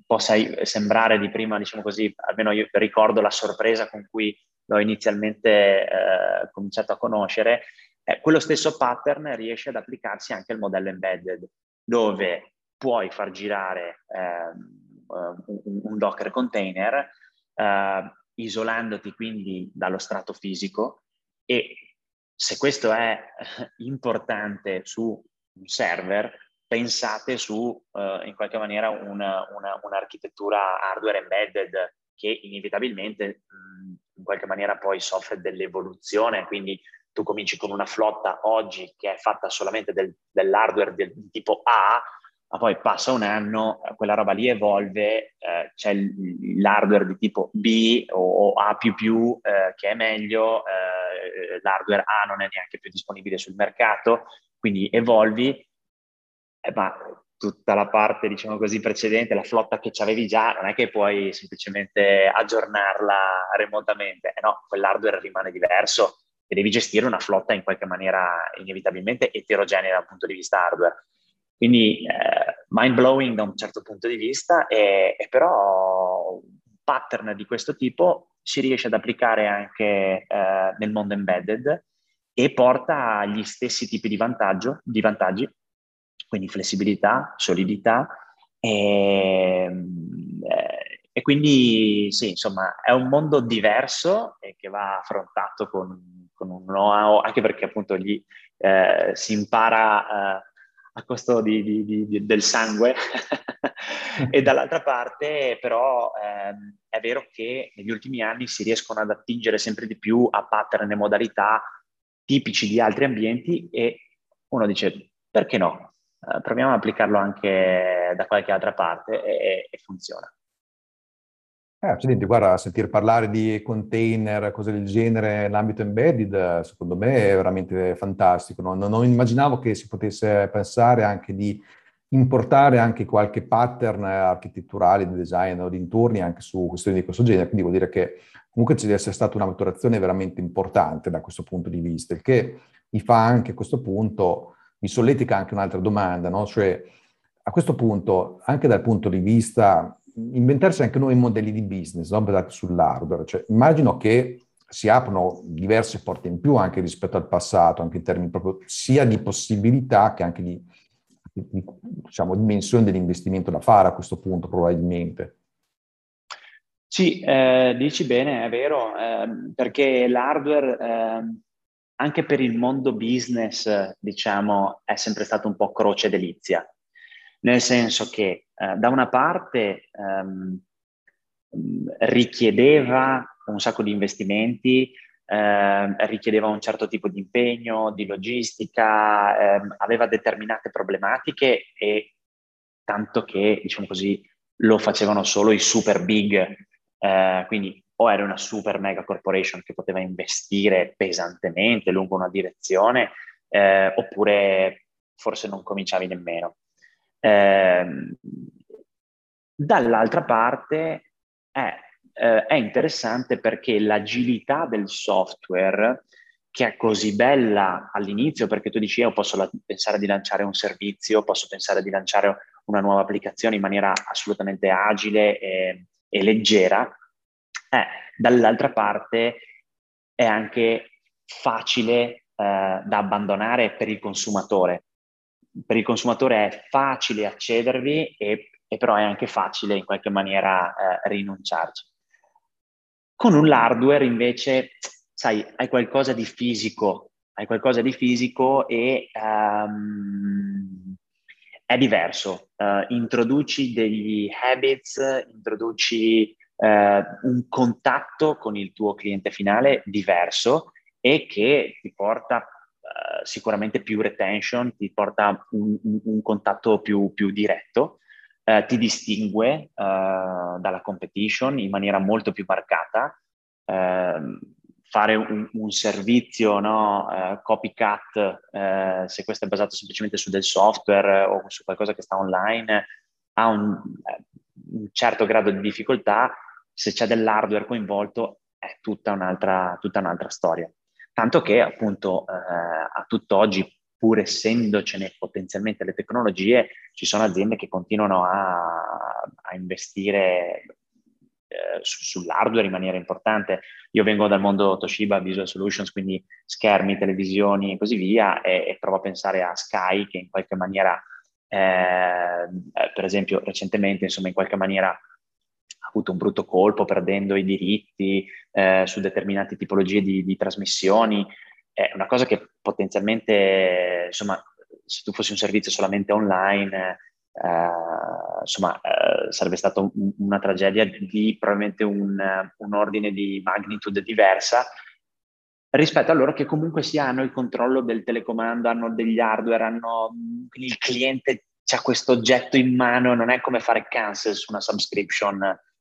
possa sembrare di prima, diciamo così, almeno io ricordo la sorpresa con cui l'ho inizialmente eh, cominciato a conoscere, eh, quello stesso pattern riesce ad applicarsi anche al modello embedded, dove puoi far girare eh, un, un, Docker container, eh, isolandoti quindi dallo strato fisico e se questo è importante su un server, pensate su uh, in qualche maniera una, una, un'architettura hardware embedded che inevitabilmente mh, in qualche maniera poi soffre dell'evoluzione, quindi tu cominci con una flotta oggi che è fatta solamente del, dell'hardware del tipo A, ma poi passa un anno, quella roba lì evolve, eh, c'è l'hardware di tipo B o, o A++ eh, che è meglio, eh, l'hardware A non è neanche più disponibile sul mercato, quindi evolvi, eh, ma tutta la parte, diciamo così, precedente, la flotta che avevi già, non è che puoi semplicemente aggiornarla remotamente, eh no, quell'hardware rimane diverso e devi gestire una flotta in qualche maniera inevitabilmente eterogenea dal punto di vista hardware. Quindi eh, mind blowing da un certo punto di vista, e, e, però un pattern di questo tipo si riesce ad applicare anche eh, nel mondo embedded e porta gli stessi tipi di, di vantaggi, quindi flessibilità, solidità e, eh, e, quindi sì, insomma, è un mondo diverso e che va affrontato con, con un know-how, anche perché appunto gli, eh, si impara eh, a costo di, di, di, del sangue. e dall'altra parte però ehm, è vero che negli ultimi anni si riescono ad attingere sempre di più a pattern e modalità tipici di altri ambienti e uno dice perché no? Eh, proviamo ad applicarlo anche da qualche altra parte e, e funziona. Eh, accidenti, guarda, sentire parlare di container, cose del genere nell'ambito embedded, secondo me è veramente fantastico. No? Non, non, immaginavo che si potesse pensare anche di importare anche qualche pattern architetturale di design o dintorni anche su questioni di questo genere, quindi vuol dire che comunque ci deve essere stata una maturazione veramente importante da questo punto di vista, il che mi fa anche a questo punto, mi solletica anche un'altra domanda, no? cioè a questo punto, anche dal punto di vista inventarsi anche nuovi modelli di business no? basati sull'hardware. Cioè, immagino che si aprono diverse porte in più anche rispetto al passato, anche in termini proprio sia di possibilità che anche di, di diciamo, dimensione dell'investimento da fare a questo punto probabilmente. Sì, eh, dici bene, è vero, eh, perché l'hardware eh, anche per il mondo business, diciamo, è sempre stato un po' croce delizia. Nel senso che eh, da una parte ehm, richiedeva un sacco di investimenti, eh, richiedeva un certo tipo di impegno, di logistica, eh, aveva determinate problematiche e tanto che, diciamo così, lo facevano solo i super big, eh, quindi o era una super mega corporation che poteva investire pesantemente lungo una direzione, eh, oppure forse non cominciavi nemmeno. Eh, dall'altra parte è, eh, è interessante perché l'agilità del software che è così bella all'inizio perché tu dici io posso la- pensare di lanciare un servizio, posso pensare di lanciare una nuova applicazione in maniera assolutamente agile e, e leggera, eh, dall'altra parte è anche facile eh, da abbandonare per il consumatore per il consumatore è facile accedervi e, e però è anche facile in qualche maniera eh, rinunciarci. Con un hardware invece, sai, hai qualcosa di fisico, hai qualcosa di fisico e um, è diverso. Uh, introduci degli habits, introduci un contatto con il tuo cliente finale diverso e che ti porta eh, sicuramente più retention, ti porta un, un, un contatto più, più diretto, uh, ti distingue uh, dalla competition in maniera molto più marcata. Ehm, fare un, un servizio no, copycat, se questo è basato semplicemente su del software o su qualcosa che sta online, ha un, un certo grado di difficoltà. Se c'è dell'hardware coinvolto, è tutta un'altra, tutta un'altra storia. Tanto che appunto eh, a tutt'oggi, pur essendocene potenzialmente le tecnologie, ci sono aziende che continuano a, a investire eh, su, sull'hardware in maniera importante. Io vengo dal mondo Toshiba Visual Solutions, quindi schermi, televisioni e così via, e, e provo a pensare a Sky che in qualche maniera, eh, per esempio recentemente, insomma, in qualche maniera avuto un brutto colpo perdendo i diritti eh, su determinate tipologie di, di, trasmissioni. È una cosa che potenzialmente, insomma, se tu fossi un servizio solamente online, eh, insomma, eh, sarebbe stata un, una tragedia di probabilmente un, un ordine di magnitude diversa rispetto a loro che comunque si hanno il controllo del telecomando, hanno degli hardware, hanno il cliente c'è questo oggetto in mano, non è come fare cancel su una subscription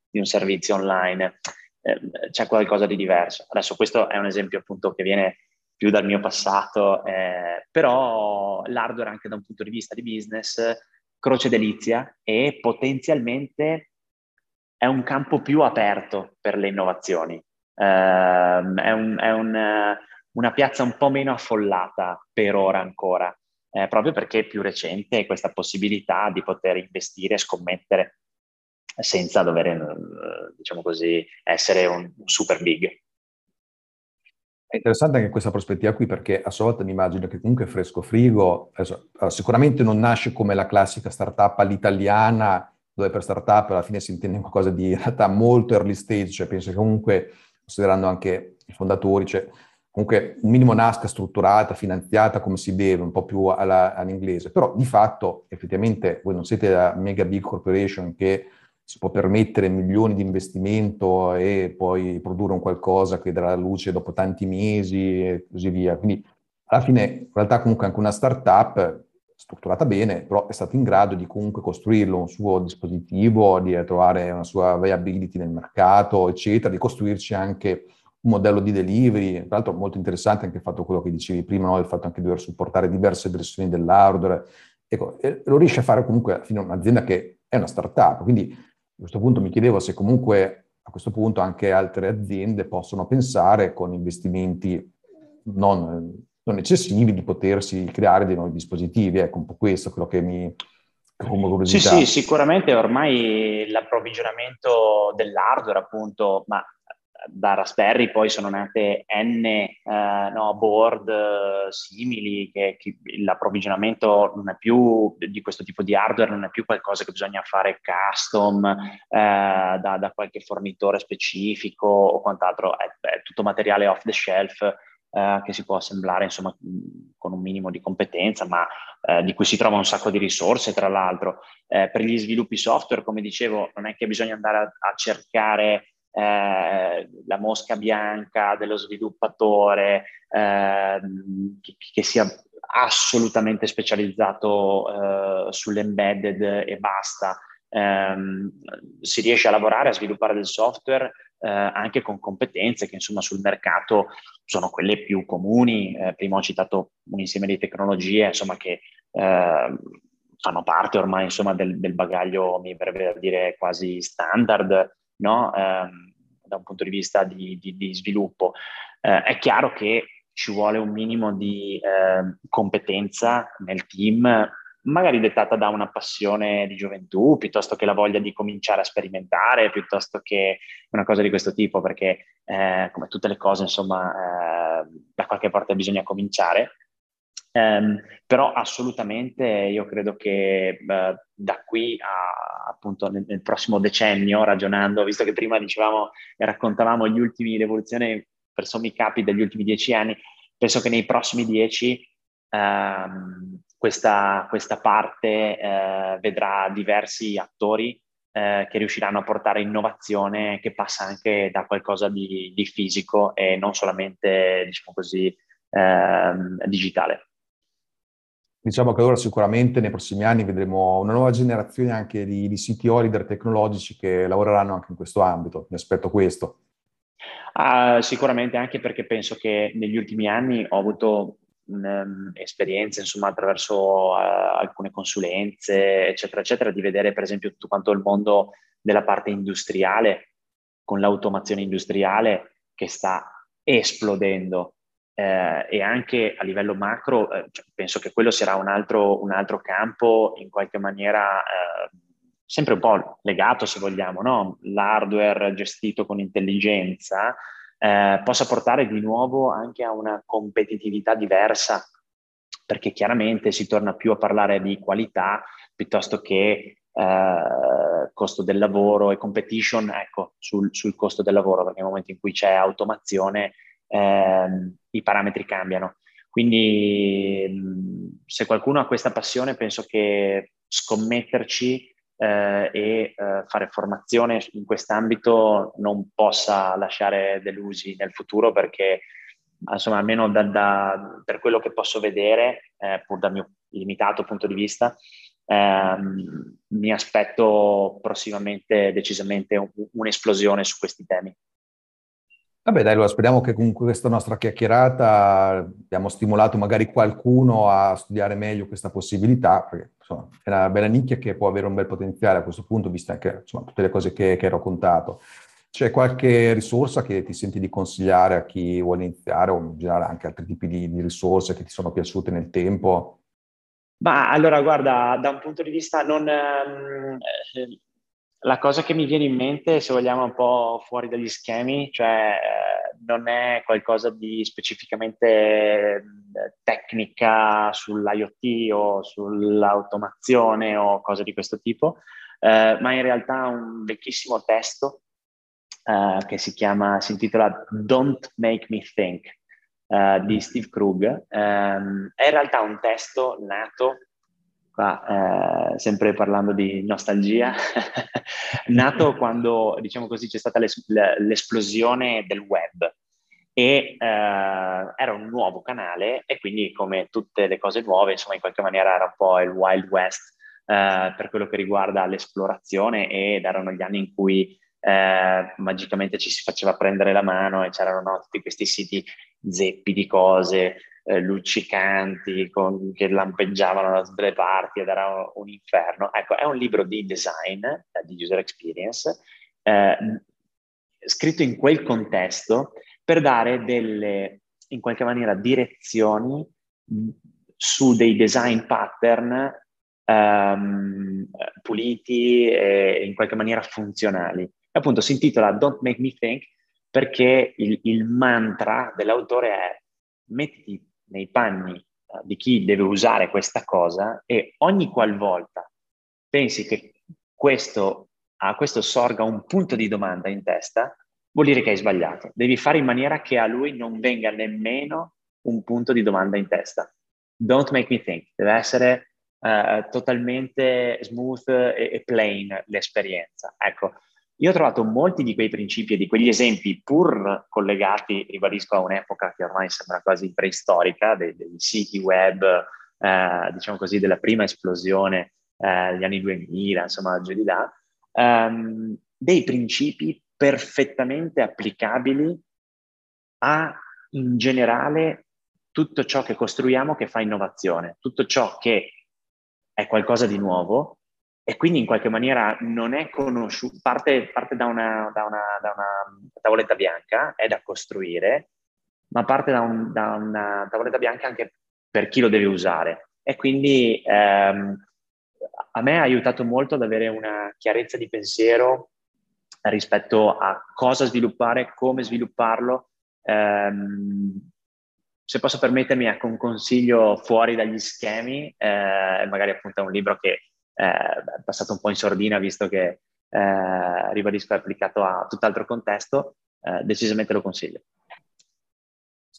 di un servizio online, eh, c'è qualcosa di diverso. Adesso questo è un esempio appunto che viene più dal mio passato, eh, però l'hardware anche da un punto di vista di business, croce delizia e potenzialmente è un campo più aperto per le innovazioni. Uh, è, un, è un, una piazza un po' meno affollata per ora ancora, eh, proprio perché è più recente questa possibilità di poter investire e scommettere senza dover, eh, diciamo così, essere un, un super big. È interessante anche questa prospettiva qui perché a sua volta mi immagino che comunque Fresco Frigo adesso, sicuramente non nasce come la classica startup all'italiana dove per startup alla fine si intende qualcosa di in realtà molto early stage, cioè penso che comunque considerando anche i fondatori, cioè comunque un minimo nasca strutturata, finanziata come si deve, un po' più alla, all'inglese, però di fatto effettivamente voi non siete la mega big corporation che si può permettere milioni di investimento e poi produrre un qualcosa che darà luce dopo tanti mesi e così via. Quindi alla fine in realtà comunque anche una startup strutturata bene, però è stata in grado di comunque costruirlo un suo dispositivo, di trovare una sua viability nel mercato, eccetera, di costruirci anche un modello di delivery. Tra l'altro molto interessante anche il fatto quello che dicevi prima, no? il fatto anche di dover supportare diverse versioni dell'hardware. Ecco, lo riesce a fare comunque alla fine un'azienda che è una startup, quindi questo punto mi chiedevo se comunque a questo punto anche altre aziende possono pensare con investimenti non, non eccessivi di potersi creare dei nuovi dispositivi. Ecco, un po' questo quello che mi. Sì, sì, sicuramente ormai l'approvvigionamento dell'hardware, appunto, ma da Raspberry poi sono nate N eh, no, board eh, simili, che, che, l'approvvigionamento non è più di questo tipo di hardware, non è più qualcosa che bisogna fare custom eh, da, da, qualche fornitore specifico o quant'altro, è, è tutto materiale off the shelf eh, che si può assemblare insomma con un minimo di competenza, ma eh, di cui si trova un sacco di risorse tra l'altro. Eh, per gli sviluppi software, come dicevo, non è che bisogna andare a, a cercare eh, la mosca bianca dello sviluppatore eh, che, che, sia assolutamente specializzato eh, sull'embedded e basta. Um, si riesce a lavorare, a sviluppare del software uh, anche con competenze che insomma sul mercato sono quelle più comuni. Uh, prima ho citato un insieme di tecnologie insomma, che uh, fanno parte ormai insomma, del, del, bagaglio, mi verrebbe da dire quasi standard no? Um, da un punto di vista di, di, di sviluppo. Eh, è chiaro che ci vuole un minimo di eh, competenza nel team, magari dettata da una passione di gioventù, piuttosto che la voglia di cominciare a sperimentare, piuttosto che una cosa di questo tipo, perché eh, come tutte le cose, insomma, eh, da qualche parte bisogna cominciare. Um, però assolutamente io credo che uh, da qui a appunto nel, nel, prossimo decennio, ragionando, visto che prima dicevamo e raccontavamo gli ultimi, l'evoluzione per sommi capi degli ultimi dieci anni, penso che nei prossimi dieci um, questa, questa, parte uh, vedrà diversi attori uh, che riusciranno a portare innovazione che passa anche da qualcosa di, di fisico e non solamente, diciamo così, ehm, digitale. Diciamo che allora sicuramente nei prossimi anni vedremo una nuova generazione anche di, di CTO leader tecnologici che lavoreranno anche in questo ambito. Mi aspetto questo. Uh, sicuramente anche perché penso che negli ultimi anni ho avuto um, esperienze, insomma, attraverso uh, alcune consulenze, eccetera, eccetera, di vedere per esempio tutto quanto il mondo della parte industriale, con l'automazione industriale che sta esplodendo eh, e anche a livello macro, eh, cioè, penso che quello sarà un altro, un altro campo in qualche maniera eh, sempre un po' legato, se vogliamo, no? l'hardware gestito con intelligenza eh, possa portare di nuovo anche a una competitività diversa, perché chiaramente si torna più a parlare di qualità piuttosto che Uh, costo del lavoro e competition ecco, sul, sul, costo del lavoro, perché nel momento in cui c'è automazione eh, i parametri cambiano. Quindi se qualcuno ha questa passione, penso che scommetterci eh, e eh, fare formazione in quest'ambito non possa lasciare delusi nel futuro perché insomma almeno da, da, per quello che posso vedere, eh, pur dal mio limitato punto di vista, ehm, mi aspetto prossimamente decisamente un, un'esplosione su questi temi. Vabbè, dai, allora speriamo che con questa nostra chiacchierata abbiamo stimolato magari qualcuno a studiare meglio questa possibilità, perché insomma, è una bella nicchia che può avere un bel potenziale a questo punto, viste anche insomma, tutte le cose che, che hai raccontato. C'è qualche risorsa che ti senti di consigliare a chi vuole iniziare o in generale anche altri tipi di, di risorse che ti sono piaciute nel tempo? Ma allora, guarda, da un punto di vista non... Um, la cosa che mi viene in mente, se vogliamo un po' fuori dagli schemi, cioè eh, non è qualcosa di specificamente eh, tecnica sull'IoT o sull'automazione o cose di questo tipo, eh, ma in realtà un vecchissimo testo eh, che si chiama, si intitola Don't Make Me Think uh, di Steve Krug. Um, è in realtà un testo nato qua, eh, sempre parlando di nostalgia, nato quando, diciamo così, c'è stata l'es- l'esplosione del web e eh, era un nuovo canale e quindi come tutte le cose nuove, insomma, in qualche maniera era un po' il Wild West eh, per quello che riguarda l'esplorazione ed erano gli anni in cui eh, magicamente ci si faceva prendere la mano e c'erano no, tutti questi siti zeppi di cose, eh, luccicanti con, che lampeggiavano da tutte le parti ed era un, un inferno. Ecco, è un libro di design, eh, di user experience, eh, scritto in quel contesto per dare delle, in qualche maniera, direzioni su dei design pattern um, puliti e in qualche maniera funzionali. Appunto si intitola Don't Make Me Think perché il, il mantra dell'autore è mettiti nei panni uh, di chi deve usare questa cosa e ogni qualvolta pensi che questo, a questo sorga un punto di domanda in testa, vuol dire che hai sbagliato. Devi fare in maniera che a lui non venga nemmeno un punto di domanda in testa. Don't make me think. Deve essere uh, totalmente smooth e, e plain l'esperienza. Ecco, io ho trovato molti di quei principi e di quegli esempi, pur collegati, ribadisco, a un'epoca che ormai sembra quasi preistorica, dei, dei siti web, eh, diciamo così, della prima esplosione eh, anni 2000, insomma, giù di là, ehm, dei principi perfettamente applicabili a, in generale, tutto ciò che costruiamo che fa innovazione, tutto ciò che è qualcosa di nuovo e quindi in qualche maniera non è conosciuto, parte, parte da, una, da, una, da, una, tavoletta bianca, è da costruire, ma parte da, un, da, una tavoletta bianca anche per chi lo deve usare. E quindi ehm, a me ha aiutato molto ad avere una chiarezza di pensiero rispetto a cosa sviluppare, come svilupparlo. Ehm, se posso permettermi, ecco un consiglio fuori dagli schemi, eh, magari appunto è un libro che è passato un po' in sordina visto che eh, ribadisco è applicato a tutt'altro contesto, eh, decisamente lo consiglio.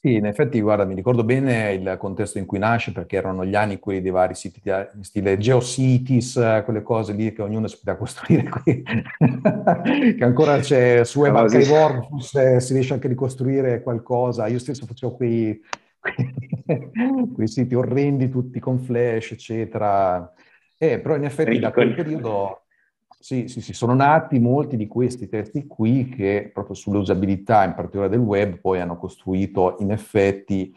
Sì, in effetti, guarda, mi ricordo bene il contesto in cui nasce, perché erano gli anni quelli dei vari siti in stile GeoCities, quelle cose lì che ognuno si poteva costruire qui, che ancora c'è su Web Archive forse si riesce anche a ricostruire qualcosa. Io stesso facevo quei, quei, quei siti orrendi tutti con flash, eccetera. Eh, però in effetti da quel periodo sì, sì, sì, sono nati molti di questi testi qui che proprio sull'usabilità, in particolare del web, poi hanno costruito in effetti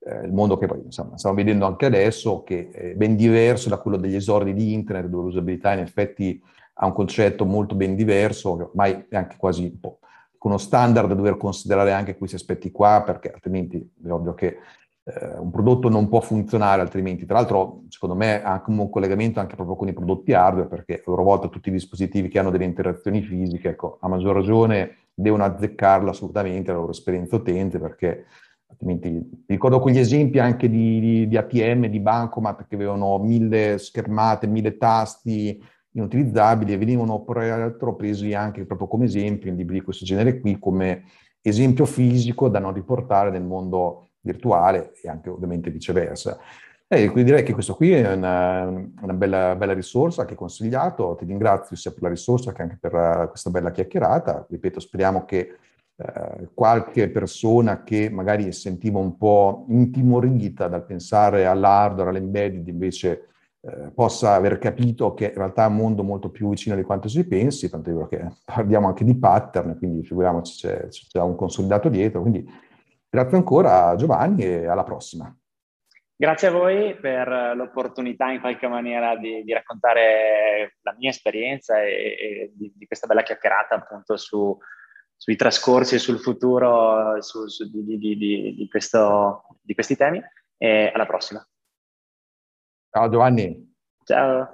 eh, il mondo che poi insomma, stiamo vedendo anche adesso, che è ben diverso da quello degli esordi di internet, dove l'usabilità in effetti ha un concetto molto ben diverso, che ormai è anche quasi un po' uno standard da dover considerare anche questi aspetti qua, perché altrimenti è ovvio che eh, un prodotto non può funzionare altrimenti. Tra l'altro, secondo me, ha un collegamento anche proprio con i prodotti hardware, perché a loro volta tutti i dispositivi che hanno delle interazioni fisiche, ecco, a maggior ragione devono azzeccarla assolutamente la loro esperienza utente, perché altrimenti ricordo quegli esempi anche di, di, di ATM, di Bancomat, che avevano mille schermate, mille tasti inutilizzabili e venivano peraltro presi anche proprio come esempio in libri di questo genere qui, come esempio fisico da non riportare nel mondo virtuale e anche ovviamente viceversa. E quindi direi che questo qui è una, una bella, bella, risorsa che ho consigliato, ti ringrazio sia per la risorsa che anche per uh, questa bella chiacchierata. Ripeto, speriamo che uh, qualche persona che magari sentiva un po' intimorita dal pensare all'hardware, all'embedded, invece eh, possa aver capito che in realtà è un mondo molto più vicino di quanto si pensi, tanto è vero che parliamo anche di pattern, quindi figuriamoci c'è, c'è un consolidato dietro. Quindi grazie ancora Giovanni e alla prossima. Grazie a voi per l'opportunità in qualche maniera di, di raccontare la mia esperienza e, e di, di, questa bella chiacchierata appunto su, sui trascorsi e sul futuro su, su, di, questo, di questi temi e alla prossima. Ciao Giovanni. Ciao.